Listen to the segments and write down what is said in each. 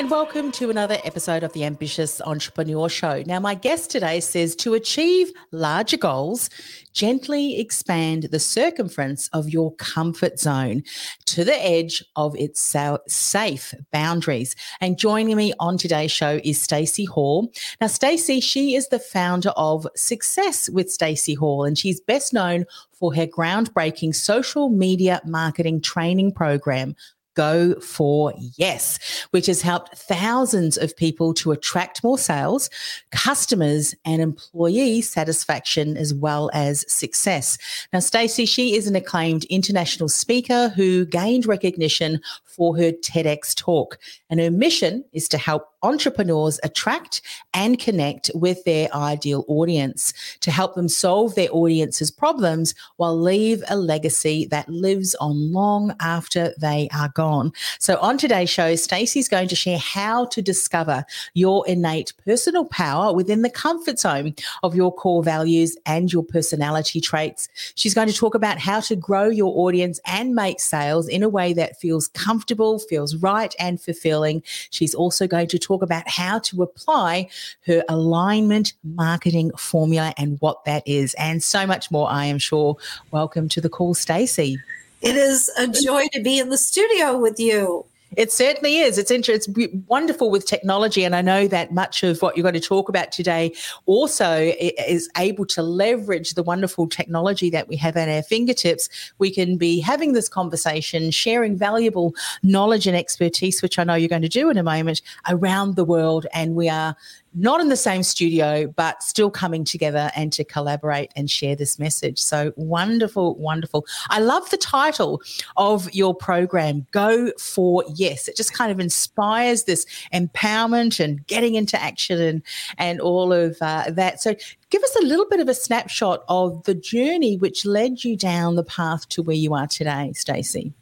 And welcome to another episode of the Ambitious Entrepreneur Show. Now, my guest today says to achieve larger goals, gently expand the circumference of your comfort zone to the edge of its safe boundaries. And joining me on today's show is Stacey Hall. Now, Stacey, she is the founder of Success with Stacey Hall, and she's best known for her groundbreaking social media marketing training program Go for Yes, which has helped thousands of people to attract more sales, customers, and employee satisfaction as well as success. Now, Stacey, she is an acclaimed international speaker who gained recognition for her TEDx talk, and her mission is to help entrepreneurs attract and connect with their ideal audience to help them solve their audience's problems while leave a legacy that lives on long after they are gone. So on today's show, Stacey's going to share how to discover your innate personal power within the comfort zone of your core values and your personality traits. She's going to talk about how to grow your audience and make sales in a way that feels comfortable, feels right and fulfilling. She's also going to talk about how to apply her alignment marketing formula and what that is, and so much more, I am sure. Welcome to the call, Stacey. It is a joy to be in the studio with you. It certainly is. It's interesting. It's wonderful with technology, and I know that much of what you're going to talk about today also is able to leverage the wonderful technology that we have at our fingertips. We can be having this conversation, sharing valuable knowledge and expertise, which I know you're going to do in a moment, around the world, and we are not in the same studio, but still coming together and to collaborate and share this message. So wonderful, wonderful. I love the title of your program, Go for Yes. It just kind of inspires this empowerment and getting into action and, and all of uh, that. So give us a little bit of a snapshot of the journey which led you down the path to where you are today, Stacey.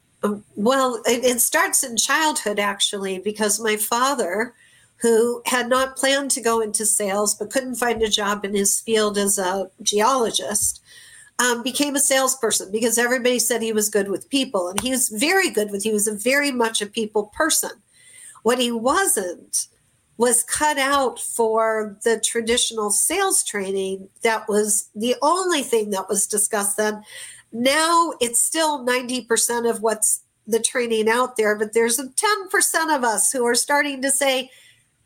Well, it, it starts in childhood, actually, because my father – who had not planned to go into sales but couldn't find a job in his field as a geologist, um, became a salesperson because everybody said he was good with people. And he was very good with, he was a very much a people person. What he wasn't was cut out for the traditional sales training. That was the only thing that was discussed then. Now it's still 90% of what's the training out there, but there's a 10% of us who are starting to say,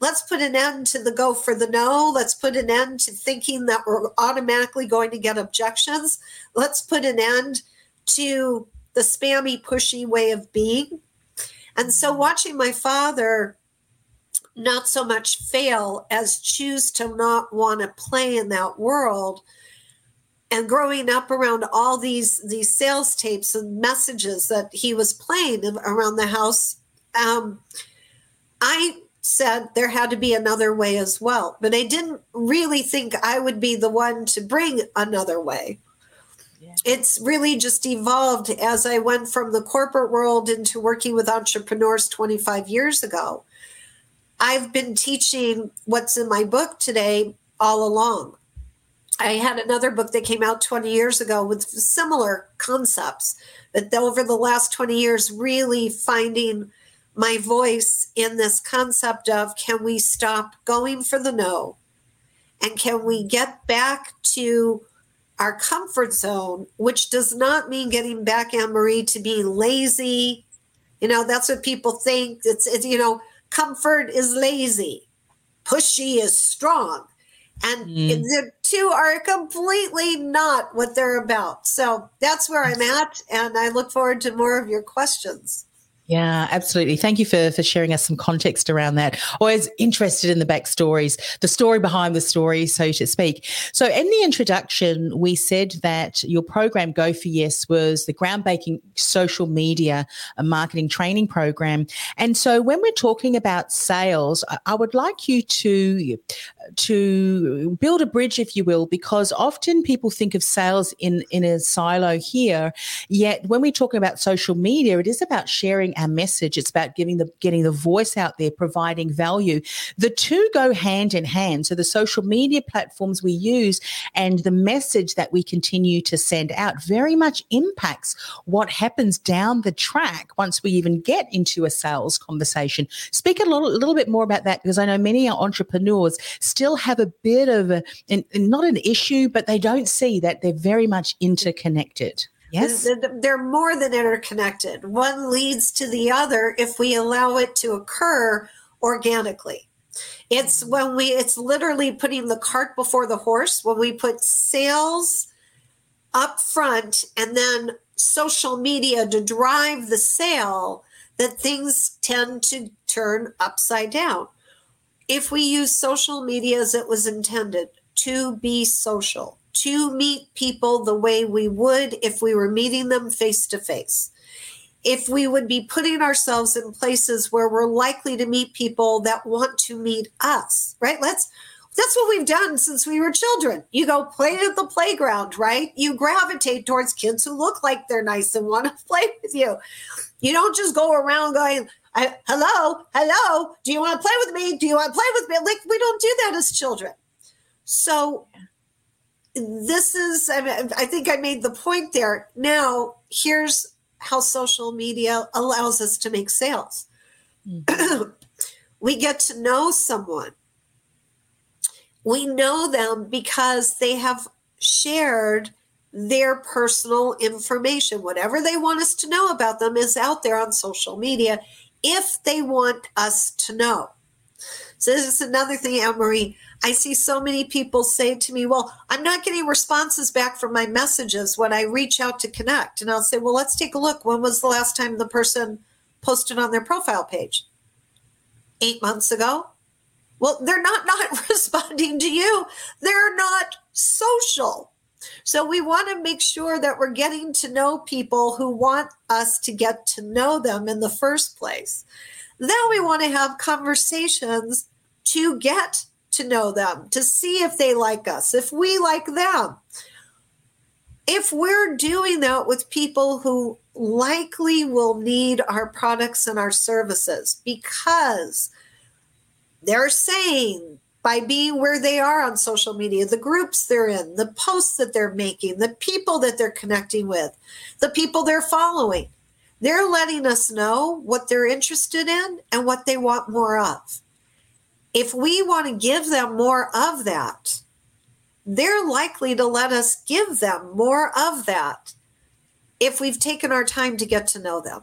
let's put an end to the go for the no. Let's put an end to thinking that we're automatically going to get objections. Let's put an end to the spammy, pushy way of being. And so, watching my father not so much fail as choose to not want to play in that world and growing up around all these these sales tapes and messages that he was playing around the house um, i said there had to be another way as well. But I didn't really think I would be the one to bring another way. Yeah. It's really just evolved as I went from the corporate world into working with entrepreneurs 25 years ago. I've been teaching what's in my book today all along. I had another book that came out 20 years ago with similar concepts, but over the last 20 years, really finding my voice in this concept of can we stop going for the no? And can we get back to our comfort zone, which does not mean getting back, Anne Marie, to be lazy. You know, that's what people think. It's, it's, you know, comfort is lazy, pushy is strong. And mm. the two are completely not what they're about. So that's where I'm at. And I look forward to more of your questions. Yeah, absolutely. Thank you for for sharing us some context around that. Always interested in the backstories, the story behind the story, so to speak. So, in the introduction, we said that your program Go for Yes was the groundbreaking social media marketing training program. And so, when we're talking about sales, I would like you to to build a bridge, if you will, because often people think of sales in in a silo here. Yet, when we're talking about social media, it is about sharing our message. It's about giving the getting the voice out there, providing value. The two go hand in hand. So the social media platforms we use and the message that we continue to send out very much impacts what happens down the track once we even get into a sales conversation. Speak a little, a little bit more about that because I know many entrepreneurs still have a bit of a, not an issue, but they don't see that they're very much interconnected. Yes. They're more than interconnected. One leads to the other if we allow it to occur organically. It's mm-hmm. when we, it's literally putting the cart before the horse. When we put sales up front and then social media to drive the sale, that things tend to turn upside down. If we use social media as it was intended to be social, to meet people the way we would if we were meeting them face to face. If we would be putting ourselves in places where we're likely to meet people that want to meet us, right? Let's that's what we've done since we were children. You go play at the playground, right? You gravitate towards kids who look like they're nice and want to play with you. You don't just go around going, hello, hello, do you want to play with me? Do you want to play with me? Like, we don't do that as children. So this is, I, think I made the point there. Now, here's how social media allows us to make sales. Mm-hmm. we get to know someone. We know them because they have shared their personal information. Whatever they want us to know about them is out there on social media if they want us to know. So, this is another thing, Anne Marie. I see so many people say to me, Well, I'm not getting responses back from my messages when I reach out to connect. And I'll say, Well, let's take a look. When was the last time the person posted on their profile page? Eight months ago? Well, they're not not responding to you. They're not social. So we want to make sure that we're getting to know people who want us to get to know them in the first place. Then we want to have conversations to get to know them, to see if they like us, if we like them. If we're doing that with people who likely will need our products and our services because they're saying by being where they are on social media, the groups they're in, the posts that they're making, the people that they're connecting with, the people they're following, they're letting us know what they're interested in and what they want more of if we want to give them more of that, they're likely to let us give them more of that if we've taken our time to get to know them.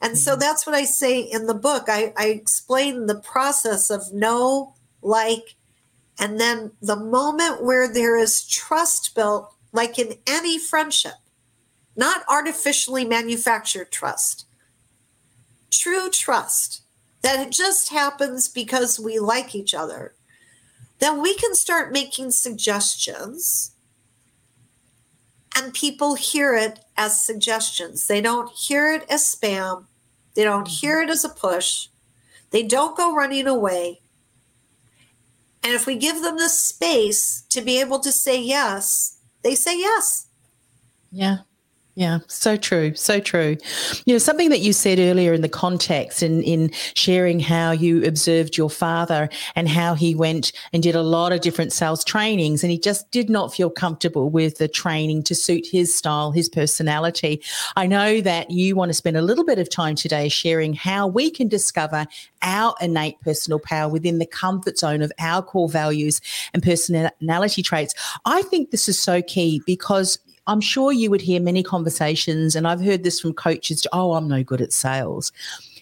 And mm-hmm. so that's what I say in the book. I, I explain the process of know, like, and then the moment where there is trust built, like in any friendship, not artificially manufactured trust, true trust that it just happens because we like each other, then we can start making suggestions and people hear it as suggestions. They don't hear it as spam, they don't mm-hmm. hear it as a push, they don't go running away. And if we give them the space to be able to say yes, they say yes. Yeah. Yeah, so true, so true. You know, something that you said earlier in the context in in sharing how you observed your father and how he went and did a lot of different sales trainings and he just did not feel comfortable with the training to suit his style, his personality. I know that you want to spend a little bit of time today sharing how we can discover our innate personal power within the comfort zone of our core values and personality traits. I think this is so key because I'm sure you would hear many conversations, and I've heard this from coaches oh, I'm no good at sales.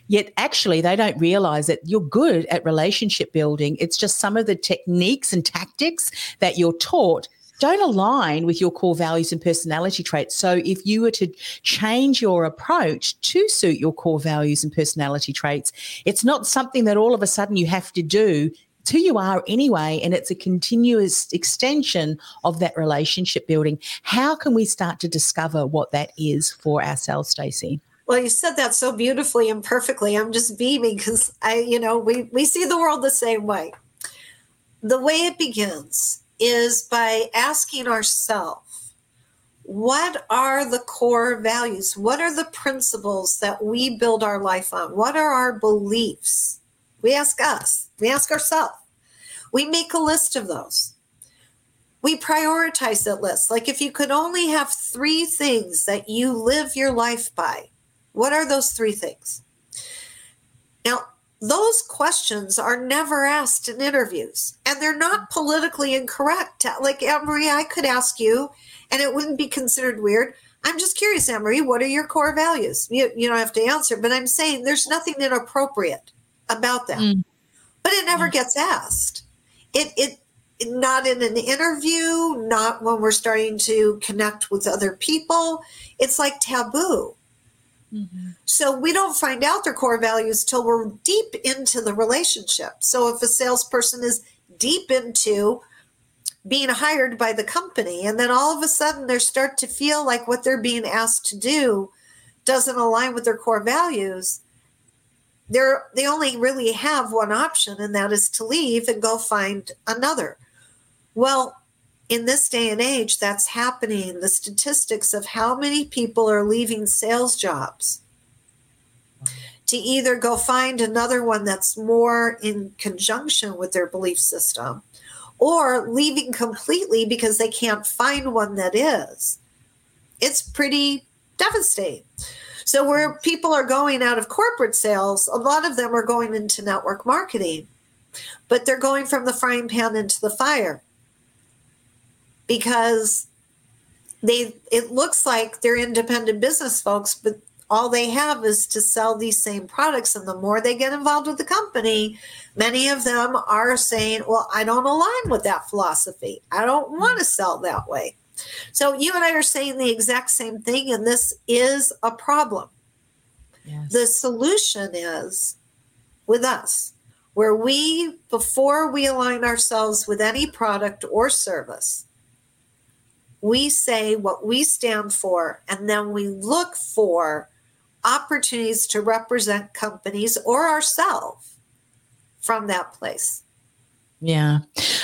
Yet actually, they don't realize that you're good at relationship building. It's just some of the techniques and tactics that you're taught don't align with your core values and personality traits. So if you were to change your approach to suit your core values and personality traits, it's not something that all of a sudden you have to do it's who you are anyway, and it's a continuous extension of that relationship building. How can we start to discover what that is for ourselves, Stacey? Well, you said that so beautifully and perfectly. I'm just beaming because I, you know, we, we see the world the same way. The way it begins is by asking ourselves, what are the core values? What are the principles that we build our life on? What are our beliefs? We ask us, we ask ourselves. We make a list of those. We prioritize that list. Like if you could only have three things that you live your life by, what are those three things? Now, those questions are never asked in interviews and they're not politically incorrect. Like Anne Marie, I could ask you and it wouldn't be considered weird. I'm just curious, Anne Marie, what are your core values? You, you don't have to answer, but I'm saying there's nothing inappropriate about that. Mm. But it never gets asked. It, it, not in an interview, not when we're starting to connect with other people. It's like taboo. Mm-hmm. So we don't find out their core values till we're deep into the relationship. So if a salesperson is deep into being hired by the company and then all of a sudden they start to feel like what they're being asked to do doesn't align with their core values, they're they only really have one option and that is to leave and go find another. Well, in this day and age, that's happening. The statistics of how many people are leaving sales jobs to either go find another one that's more in conjunction with their belief system or leaving completely because they can't find one that is. It's pretty devastating. So, where people are going out of corporate sales, a lot of them are going into network marketing, but they're going from the frying pan into the fire because they it looks like they're independent business folks but all they have is to sell these same products. And the more they get involved with the company many of them are saying well i don't align with that philosophy. I don't want to sell that way so you and i are saying the exact same thing and this is a problem yes. the solution is with us where we before we align ourselves with any product or service we say what we stand for, and then we look for opportunities to represent companies or ourselves from that place. Yeah,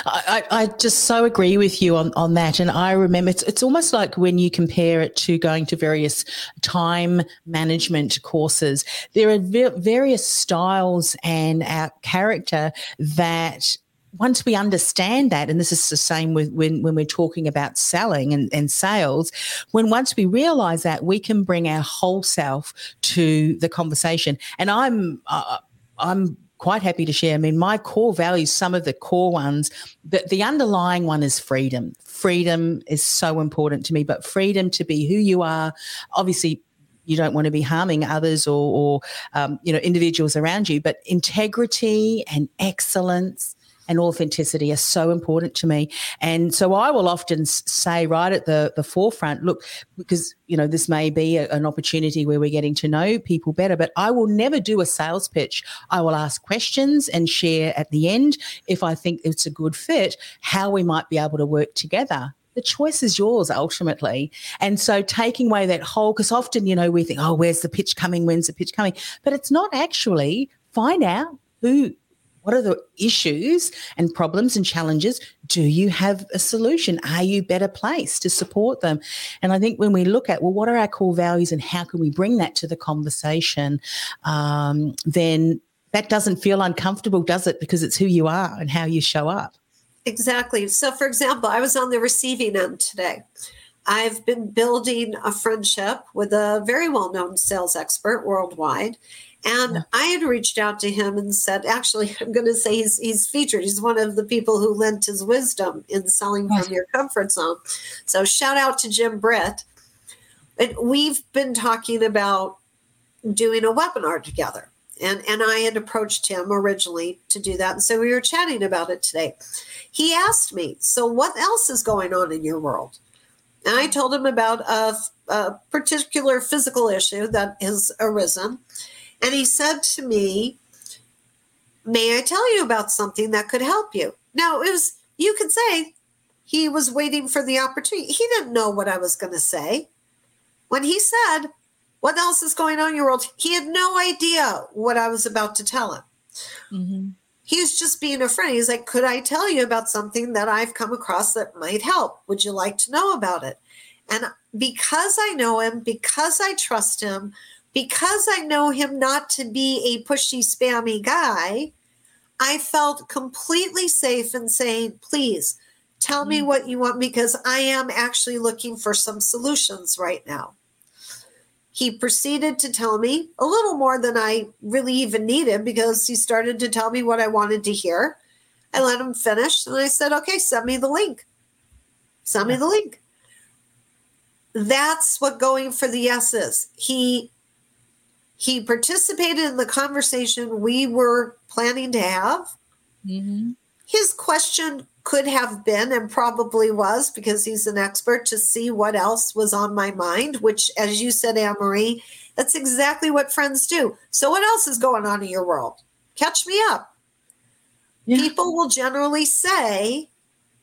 I, I just so agree with you on, on that. And I remember it's, it's almost like when you compare it to going to various time management courses, there are various styles and our character that once we understand that, and this is the same with when, when we're talking about selling and, and sales, when once we realize that, we can bring our whole self to the conversation. And I'm, uh, I'm quite happy to share. I mean, my core values, some of the core ones, but the underlying one is freedom. Freedom is so important to me, but freedom to be who you are. Obviously, you don't want to be harming others or, or um, you know, individuals around you, but integrity and excellence and authenticity are so important to me. And so I will often say right at the, the forefront, look, because, you know, this may be a, an opportunity where we're getting to know people better, but I will never do a sales pitch. I will ask questions and share at the end, if I think it's a good fit, how we might be able to work together the choice is yours ultimately. And so taking away that whole, because often, you know, we think, oh, where's the pitch coming? When's the pitch coming? But it's not actually find out who what are the issues and problems and challenges? Do you have a solution? Are you better placed to support them? And I think when we look at, well, what are our core values and how can we bring that to the conversation? Um, then that doesn't feel uncomfortable, does it? Because it's who you are and how you show up. Exactly. So, for example, I was on the receiving end today. I've been building a friendship with a very well known sales expert worldwide. And I had reached out to him and said, actually, I'm going to say he's, he's featured. He's one of the people who lent his wisdom in selling from your comfort zone. So shout out to Jim Britt. And we've been talking about doing a webinar together. And, and I had approached him originally to do that. And so we were chatting about it today. He asked me, So, what else is going on in your world? And I told him about a, a particular physical issue that has arisen. And he said to me, May I tell you about something that could help you? Now, it was, you could say, he was waiting for the opportunity. He didn't know what I was going to say. When he said, What else is going on in your world? He had no idea what I was about to tell him. Mm-hmm. He was just being a friend. He's like, Could I tell you about something that I've come across that might help? Would you like to know about it? And because I know him, because I trust him, because I know him not to be a pushy, spammy guy, I felt completely safe in saying, please tell me mm. what you want because I am actually looking for some solutions right now. He proceeded to tell me a little more than I really even needed because he started to tell me what I wanted to hear. I let him finish and I said, okay, send me the link. Send me the link. That's what going for the yes is. He he participated in the conversation we were planning to have. Mm-hmm. His question could have been and probably was because he's an expert to see what else was on my mind, which, as you said, Anne Marie, that's exactly what friends do. So, what else is going on in your world? Catch me up. Yeah. People will generally say,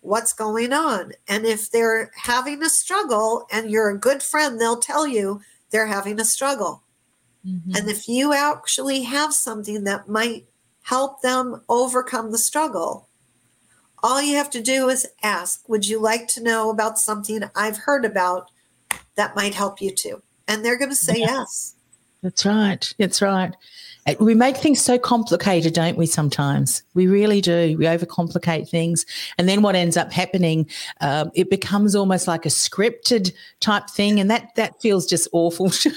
What's going on? And if they're having a struggle and you're a good friend, they'll tell you they're having a struggle. Mm-hmm. And if you actually have something that might help them overcome the struggle, all you have to do is ask, Would you like to know about something I've heard about that might help you too? And they're going to say yeah. yes. That's right. That's right. We make things so complicated, don't we? Sometimes we really do. We overcomplicate things, and then what ends up happening, um, it becomes almost like a scripted type thing, and that that feels just awful too,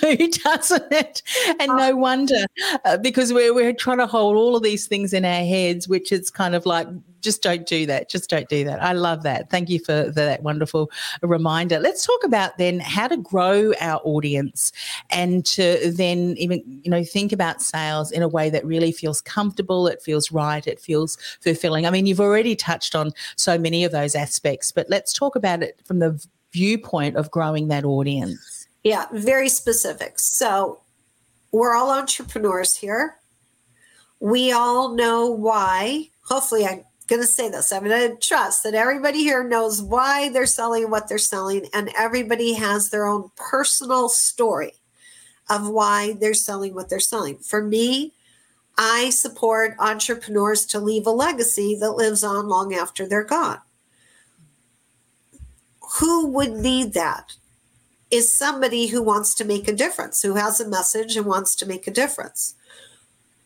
doesn't it? And no wonder uh, because we're we're trying to hold all of these things in our heads, which is kind of like just don't do that. Just don't do that. I love that. Thank you for, that wonderful reminder. Let's talk about then how to grow our audience and to then even, you know, think about sales in a way that really feels comfortable, it feels right, it feels fulfilling. I mean, you've already touched on so many of those aspects, but let's talk about it from the viewpoint of growing that audience. Yeah, very specific. So, we're all entrepreneurs here. We all know why. Hopefully, I going to say this. I'm going to trust that everybody here knows why they're selling what they're selling, and everybody has their own personal story of why they're selling what they're selling. For me, I support entrepreneurs to leave a legacy that lives on long after they're gone. Who would need that? Is somebody who wants to make a difference, who has a message and wants to make a difference.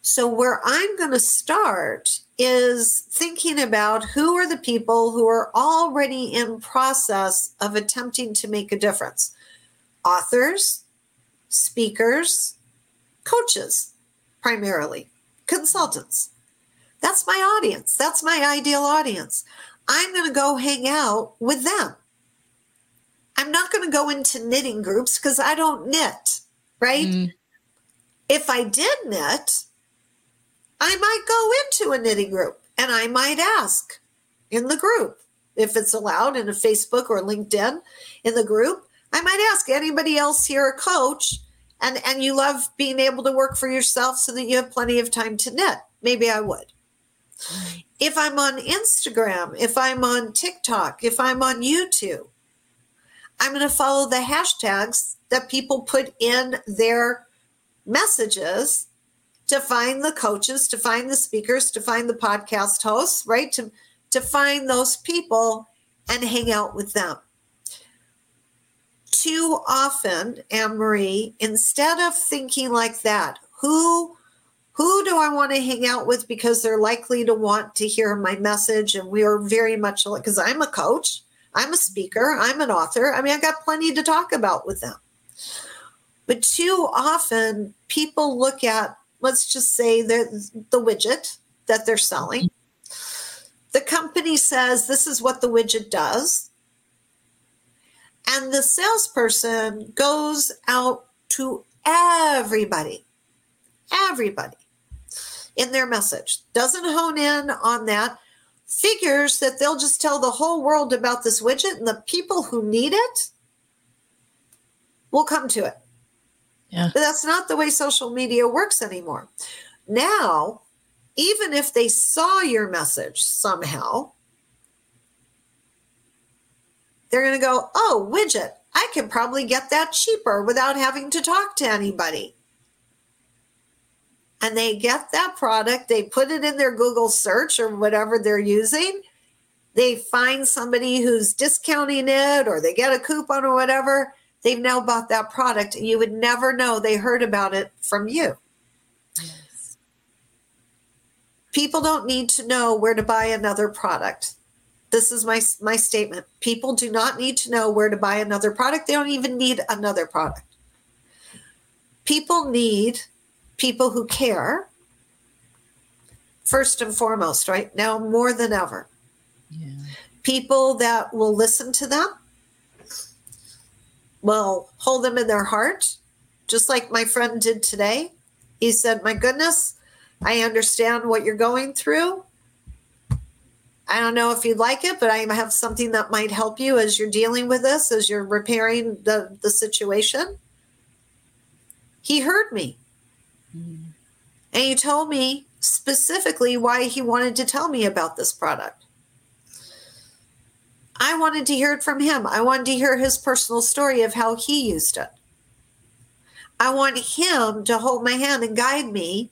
So, where I'm going to start is thinking about who are the people who are already in process of attempting to make a difference. Authors speakers coaches primarily. Consultants. That's my audience. That's my ideal audience. I'm going to go hang out with them. I'm not going to go into knitting groups because i don't knit right? Mm. if i did knit I might go into a knitting group and I might ask in the group if it's allowed in a Facebook or LinkedIn in the group. I might ask anybody else here a coach and and you love being able to work for yourself so that you have plenty of time to knit. Maybe I would. If I'm on Instagram, if I'm on TikTok, if I'm on YouTube, I'm going to follow the hashtags that people put in their messages to find the coaches, to find the speakers, to find the podcast hosts, right? To to find those people and hang out with them. Too often, Anne Marie, instead of thinking like that, who who do I want to hang out with because they're likely to want to hear my message? And we are very much like because I'm a coach, I'm a speaker, I'm an author. I mean, I got plenty to talk about with them. But too often people look at let's just say the, the widget that they're selling. The company says this is what the widget does. And the salesperson goes out to everybody, everybody, in their message, doesn't hone in on that, figures that they'll just tell the whole world about this widget and the people who need it will come to it. Yeah. But that's not the way social media works anymore. Now, even if they saw your message somehow, they're going to go, oh, widget, I can probably get that cheaper without having to talk to anybody. And they get that product, they put it in their Google search or whatever they're using. They find somebody who's discounting it or they get a coupon or whatever. They've now bought that product and you would never know they heard about it from you. Yes. People don't need to know where to buy another product. This is my my statement. People do not need to know where to buy another product. They don't even need another product. People need people who care first and foremost, right? Now more than ever. Yeah. People that will listen to them, will hold them in their heart, just like my friend did today. He said, My goodness, I understand what you're going through. I don't know if you'd like it, but I have something that might help you as you're dealing with this, as you're repairing the, the situation. He heard me. Mm-hmm. And he told me specifically why he wanted to tell me about this product. I wanted to hear it from him. I wanted to hear his personal story of how he used it. I want him to hold my hand and guide me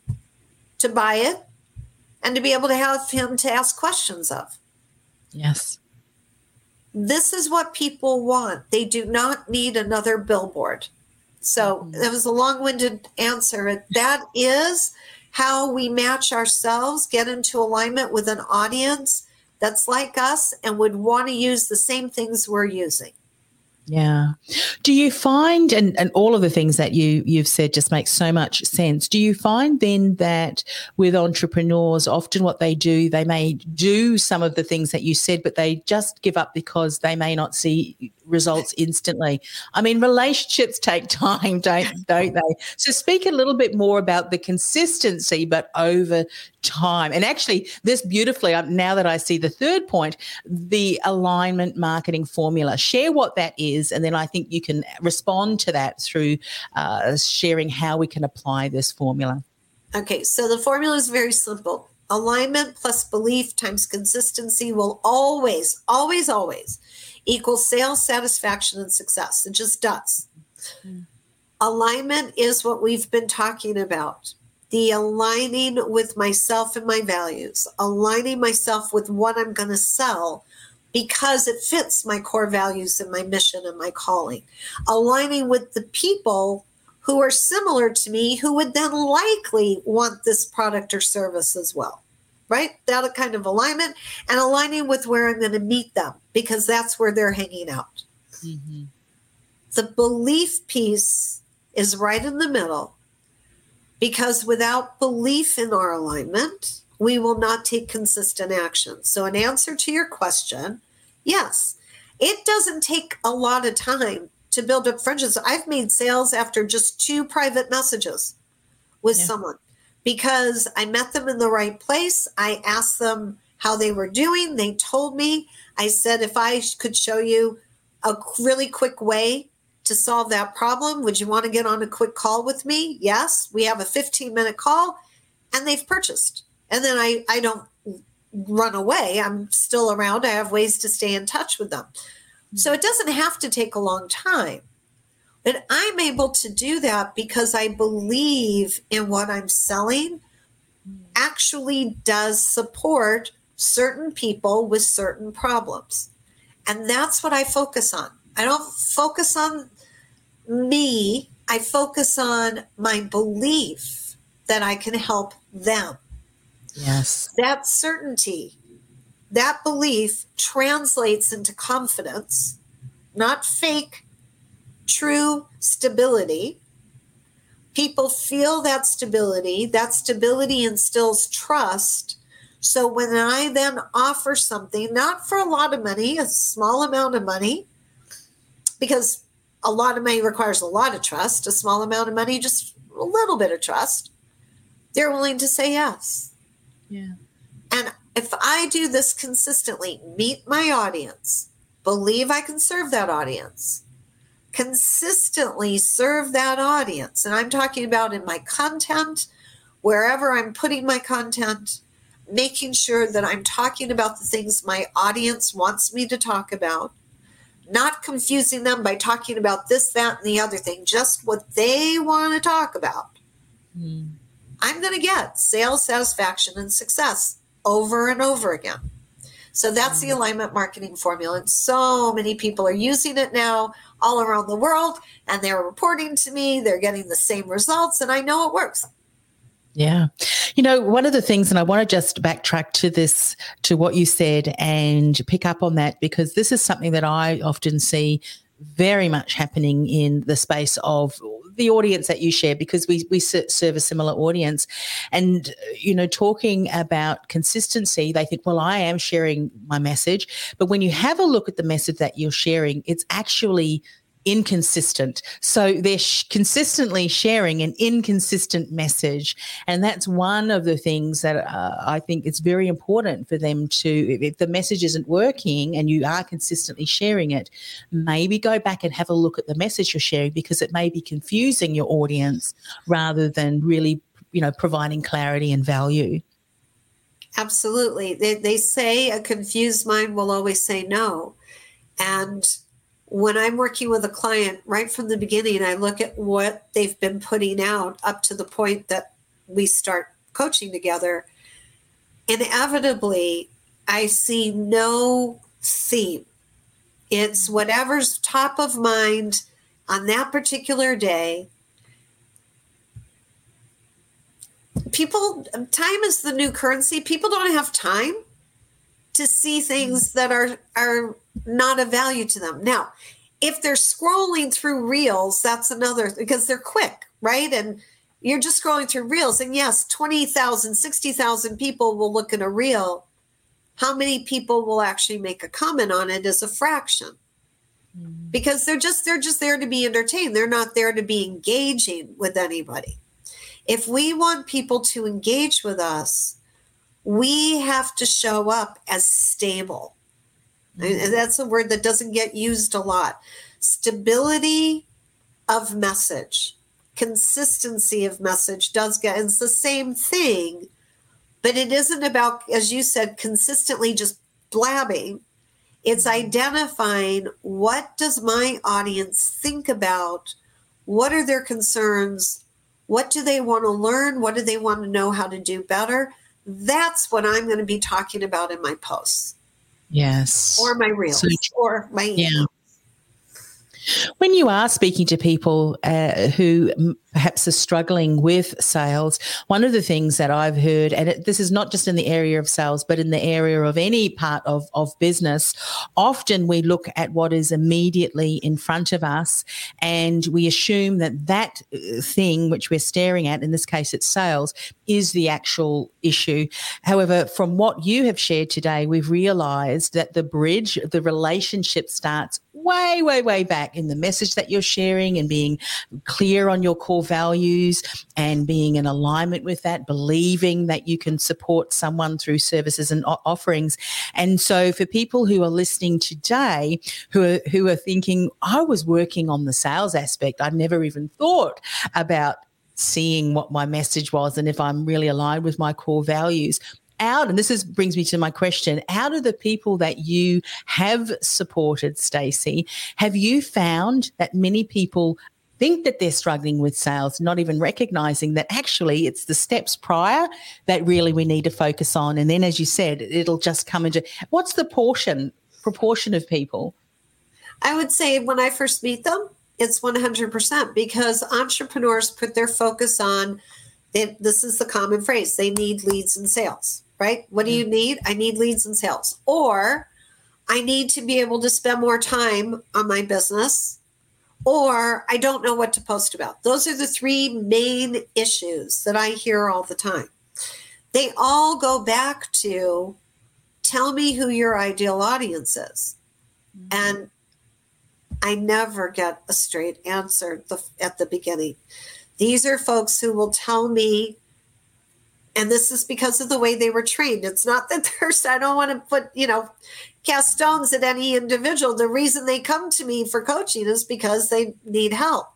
to buy it and to be able to have him to ask questions of. Yes. This is what people want. They do not need another billboard. So mm-hmm. that was a long winded answer. That is how we match ourselves, get into alignment with an audience that's like us and would want to use the same things we're using. Yeah. Do you find and, and all of the things that you you've said just makes so much sense. Do you find then that with entrepreneurs often what they do they may do some of the things that you said but they just give up because they may not see results instantly. I mean relationships take time, don't don't they? So speak a little bit more about the consistency but over time. And actually this beautifully um, now that I see the third point, the alignment marketing formula. Share what that is is. And then I think you can respond to that through uh, sharing how we can apply this formula. Okay, so the formula is very simple. Alignment plus belief times consistency will always, always, always equal sales satisfaction and success. It just does. Mm. Alignment is what we've been talking about the aligning with myself and my values, aligning myself with what I'm going to sell because it fits my core values and my mission and my calling. Aligning with the people who are similar to me who would then likely want this product or service as well. Right? That kind of alignment and aligning with where I'm going to meet them because that's where they're hanging out. Mm-hmm. The belief piece is right in the middle because without belief in our alignment, we will not take consistent action. So, in answer to your question, yes, it doesn't take a lot of time to build up friendships. I've made sales after just two private messages with yeah. someone because I met them in the right place. I asked them how they were doing. They told me. I said, if I could show you a really quick way to solve that problem, would you want to get on a quick call with me? Yes. We have a 15 minute call and they've purchased and then I, I don't run away. I'm still around. I have ways to stay in touch with them. So it doesn't have to take a long time. But I'm able to do that because I believe in what I'm selling actually does support certain people with certain problems. And that's what I focus on. I don't focus on me, I focus on my belief that I can help them. Yes. That certainty, that belief translates into confidence, not fake, true stability. People feel that stability. That stability instills trust. So when I then offer something, not for a lot of money, a small amount of money, because a lot of money requires a lot of trust, a small amount of money, just a little bit of trust they're willing to say yes. Yeah. And if I do this consistently, meet my audience, believe I can serve that audience, consistently serve that audience, and I'm talking about in my content, wherever I'm putting my content, making sure that I'm talking about the things my audience wants me to talk about, not confusing them by talking about this, that, and the other thing, just what they want to talk about. Mm. I'm going to get sales satisfaction and success over and over again. So that's the mm. alignment marketing formula. And so many people are using it now all around the world, and they're reporting to me, they're getting the same results, and I know it works. Yeah. You know, one of the things, and I want to just backtrack to this, to what you said, and pick up on that, because this is something that I often see very much happening in the space of the audience that you share because we we serve a similar audience. And you know talking about consistency they think well I am sharing my message. But when you have a look at the message that you're sharing it's actually inconsistent. So they're sh- consistently sharing an inconsistent message. And that's one of the things that uh, I think it's very important for them to, if, if the message isn't working and you are consistently sharing it, maybe go back and have a look at the message you're sharing because it may be confusing your audience rather than really, you know, providing clarity and value. Absolutely. They, they say a confused mind will always say no. And when I'm working with a client right from the beginning, I look at what they've been putting out up to the point that we start coaching together. Inevitably, I see no theme. It's whatever's top of mind on that particular day. People, time is the new currency. People don't have time to see things that are are not of value to them. Now, if they're scrolling through reels, that's another because they're quick, right? And you're just scrolling through reels. And yes, 20,000, 60,000 people will look at a reel. How many people will actually make a comment on it is a fraction. Mm-hmm. Because they're just they're just there to be entertained. They're not there to be engaging with anybody. If we want people to engage with us, we have to show up as stable and that's a word that doesn't get used a lot. Stability of message, consistency of message does get, it's the same thing, but it isn't about, as you said, consistently just blabbing. It's mm-hmm. identifying what does my audience think about? What are their concerns? What do they want to learn? What do they want to know how to do better? That's what I'm going to be talking about in my posts. Yes. Or my reels so, or my. Yeah. When you are speaking to people uh, who perhaps are struggling with sales, one of the things that I've heard, and it, this is not just in the area of sales, but in the area of any part of, of business, often we look at what is immediately in front of us and we assume that that uh, thing which we're staring at, in this case it's sales, is the actual issue. However, from what you have shared today, we've realized that the bridge, the relationship starts way, way, way back in the message that you're sharing and being clear on your core values and being in alignment with that, believing that you can support someone through services and offerings. And so for people who are listening today who are, who are thinking, I was working on the sales aspect, I'd never even thought about seeing what my message was and if I'm really aligned with my core values out and this is brings me to my question out of the people that you have supported Stacey have you found that many people think that they're struggling with sales, not even recognizing that actually it's the steps prior that really we need to focus on. And then, as you said, it'll just come into what's the portion, proportion of people? I would say when I first meet them, it's 100% because entrepreneurs put their focus on this is the common phrase they need leads and sales, right? What do you need? I need leads and sales. Or I need to be able to spend more time on my business or I don't know what to post about. Those are the three main issues that I hear all the time. They all go back to tell me who your ideal audience is. Mm-hmm. And I never get a straight answer the, at the beginning. These are folks who will tell me And this is because of the way they were trained. It's not that there's, I don't want to put, you know, cast stones at any individual. The reason they come to me for coaching is because they need help.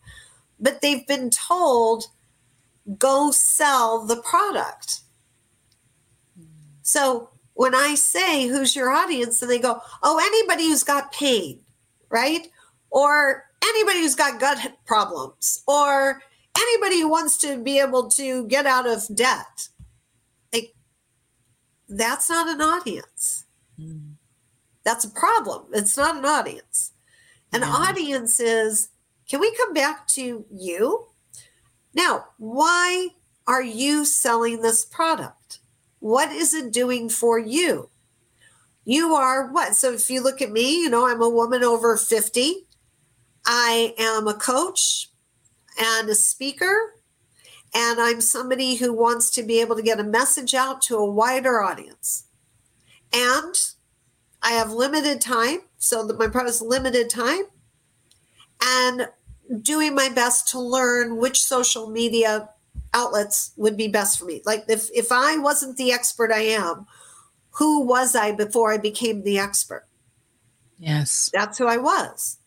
But they've been told, go sell the product. So when I say, who's your audience? And they go, oh, anybody who's got pain, right? Or anybody who's got gut problems, or anybody who wants to be able to get out of debt. Like, that's not an audience. Mm. That's a problem. It's not an audience. An yeah. audience is can we come back to you? Now, why are you selling this product? What is it doing for you? You are what? So if you look at me, you know, I'm a woman over 50. I am a coach and a speaker, and I'm somebody who wants to be able to get a message out to a wider audience. And I have limited time, so that my product is limited time, and doing my best to learn which social media outlets would be best for me. Like if if I wasn't the expert I am, who was I before I became the expert? Yes. That's who I was.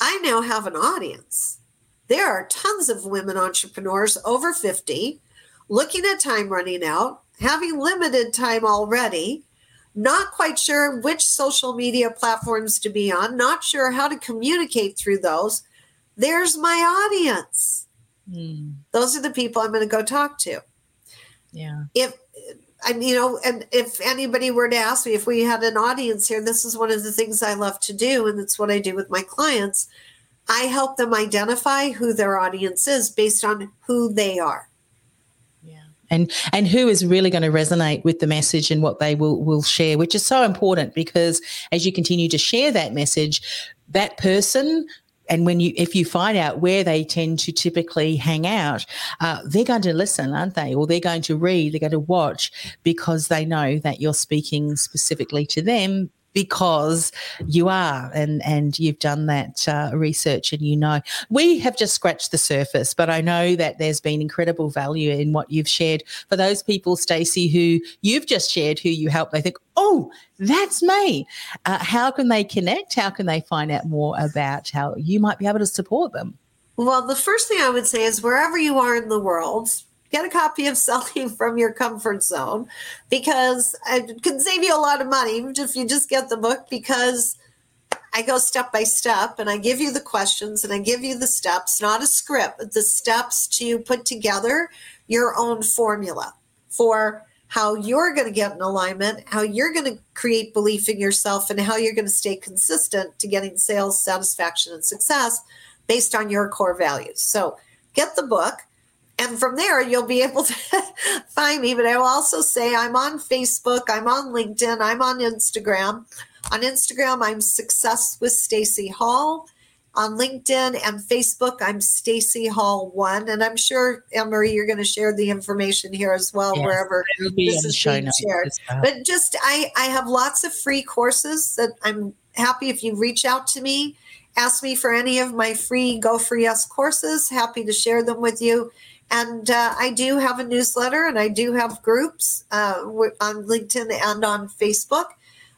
I now have an audience. There are tons of women entrepreneurs over 50 looking at time running out, having limited time already, not quite sure which social media platforms to be on, not sure how to communicate through those. There's my audience. Mm. Those are the people I'm going to go talk to. Yeah. If I you know, and if anybody were to ask me if we had an audience here, this is one of the things I love to do, and it's what I do with my clients. I help them identify who their audience is based on who they are. Yeah. And and who is really going to resonate with the message and what they will will share, which is so important because as you continue to share that message, that person and when you if you find out where they tend to typically hang out uh, they're going to listen aren't they or they're going to read they're going to watch because they know that you're speaking specifically to them because you are and and you've done that uh, research and you know. We have just scratched the surface but i know that there's been incredible value in what you've shared. For those people stacey who you've just shared who you help they think oh that's me. Uh, how can they connect? How can they find out more about how you might be able to support them? Well the first thing i would say is wherever you are in the world get a copy of Selling from Your Comfort Zone because it can save you a lot of money if you just get the book because I go step by step and I give you the questions and I give you the steps, not a script, the steps to put together your own formula for how you're going to get in alignment, how you're going to create belief in yourself, and how you're going to stay consistent to getting sales, satisfaction, and success based on your core values. So get the book and from there you'll be able to find me. But i will also say i'm on facebook i'm on linkedin i'm on instagram. On instagram i'm success with Stacey hall. On linkedin and facebook i'm Stacey hall one. And i'm sure Anne Marie you're going to share the information here as well yes, wherever this is being shared. but just i i have lots of free courses that i'm happy if you reach out to me ask me for any of my free go For us courses happy to share them with you and uh, I do have a newsletter and I do have groups uh, on LinkedIn and on Facebook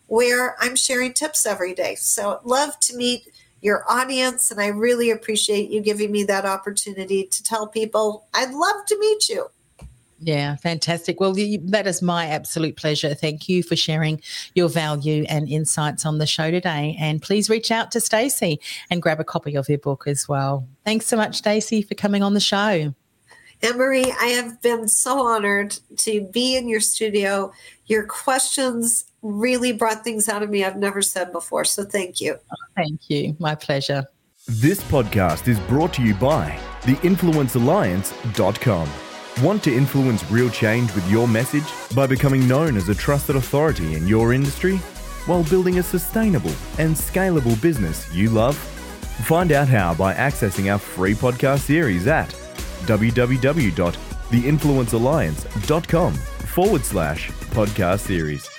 where I'm sharing tips every day. So, love to meet your audience. And I really appreciate you giving me that opportunity to tell people I'd love to meet you. Yeah, fantastic. Well, that is my absolute pleasure. Thank you for sharing your value and insights on the show today. And please reach out to Stacey and grab a copy of your book as well. Thanks so much, Stacey, for coming on the show. Anne Marie, I have been so honored to be in your studio. Your questions really brought things out of me I've never said before. So thank you. Thank you. My pleasure. This podcast is brought to you by theinfluencealliance.com. Want to influence real change with your message by becoming known as a trusted authority in your industry while building a sustainable and scalable business you love? Find out how by accessing our free podcast series at www.theinfluencealliance.com forward slash podcast series.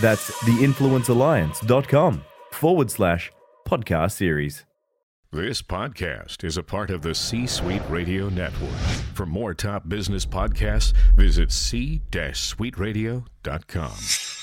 That's theinfluencealliance.com forward slash podcast series. This podcast is a part of the C Suite Radio Network. For more top business podcasts, visit c-suiteradio.com.